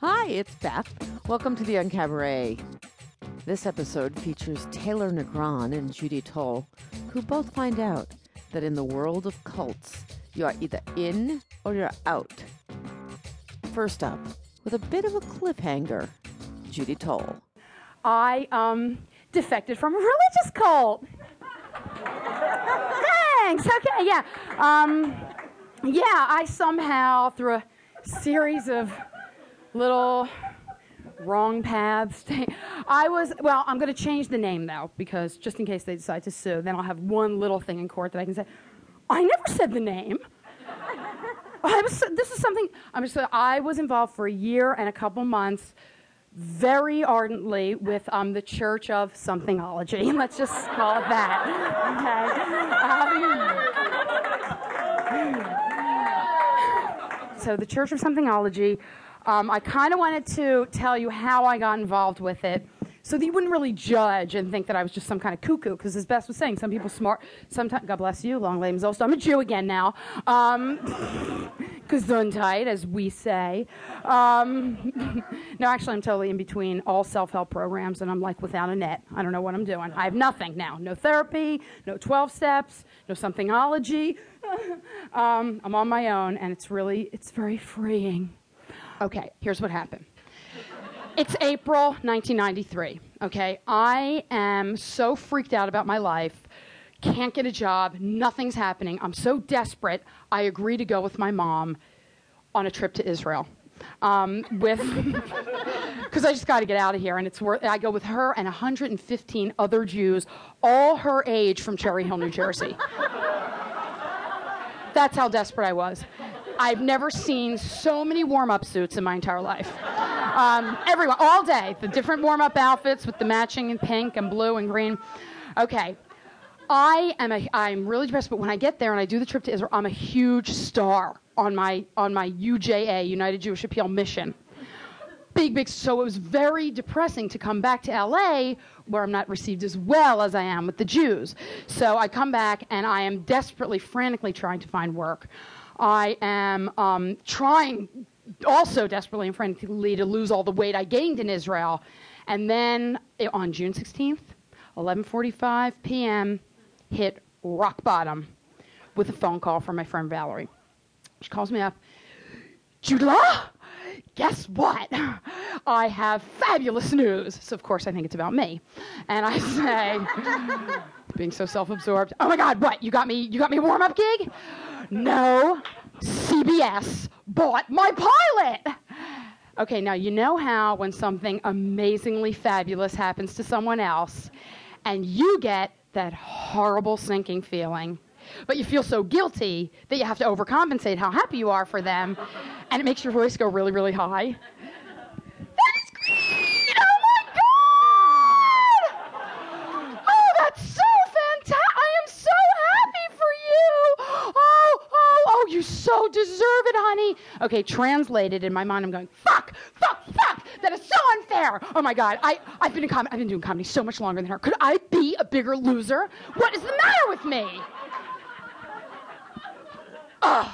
Hi, it's Beth. Welcome to the Un-Cabaret. This episode features Taylor Negron and Judy Toll, who both find out that in the world of cults, you are either in or you're out. First up, with a bit of a cliffhanger, Judy Toll. I um, defected from a religious cult. Thanks. Okay. Yeah. Um, yeah. I somehow, through a series of little wrong paths, I was. Well, I'm going to change the name though, because just in case they decide to sue, then I'll have one little thing in court that I can say. I never said the name. I was. This is something. I'm just. I was involved for a year and a couple months very ardently with um, the Church of Somethingology. Let's just call it that. Okay. Um, so the Church of Somethingology. Um, I kind of wanted to tell you how I got involved with it so that you wouldn't really judge and think that I was just some kind of cuckoo. Because as Beth was saying, some people smart. Sometimes, God bless you, long lame also. I'm a Jew again now. Um, Gesundheit, as we say. Um, no, actually, I'm totally in between all self-help programs, and I'm like without a net. I don't know what I'm doing. I have nothing now. No therapy, no 12 steps, no somethingology. um, I'm on my own, and it's really, it's very freeing. Okay, here's what happened. It's April 1993, okay? I am so freaked out about my life, can't get a job, nothing's happening. I'm so desperate, I agree to go with my mom on a trip to Israel. Um, with, because I just got to get out of here, and it's worth. I go with her and 115 other Jews, all her age, from Cherry Hill, New Jersey. That's how desperate I was. I've never seen so many warm-up suits in my entire life. Um, everyone, all day, the different warm-up outfits with the matching in pink and blue and green. Okay, I am a, I'm really depressed, but when I get there and I do the trip to Israel, I'm a huge star on my on my UJA United Jewish Appeal mission. Big, big. So it was very depressing to come back to LA where I'm not received as well as I am with the Jews. So I come back and I am desperately, frantically trying to find work. I am um, trying also desperately and frantically to lose all the weight I gained in Israel. And then eh, on June 16th, 11:45 p.m., hit rock bottom with a phone call from my friend Valerie. She calls me up. Judla, guess what? I have fabulous news. So of course I think it's about me, and I say, being so self-absorbed, oh my God, what? You got me? You got me a warm-up gig? No, CBS bought my pilot. Okay, now you know how when something amazingly fabulous happens to someone else, and you get that horrible sinking feeling but you feel so guilty that you have to overcompensate how happy you are for them, and it makes your voice go really, really high. That is great! Oh my God! Oh, that's so fantastic! I am so happy for you! Oh, oh, oh, you so deserve it, honey. Okay, translated in my mind, I'm going, fuck, fuck, fuck! That is so unfair! Oh my God, I, I've been in com- I've been doing comedy so much longer than her. Could I be a bigger loser? What is the matter with me? Ugh.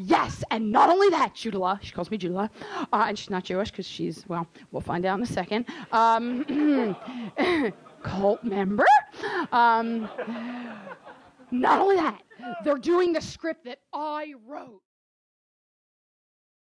Yes, and not only that, Judula, she calls me Judula, uh, and she's not Jewish because she's, well, we'll find out in a second, um, cult member. Um, not only that, they're doing the script that I wrote.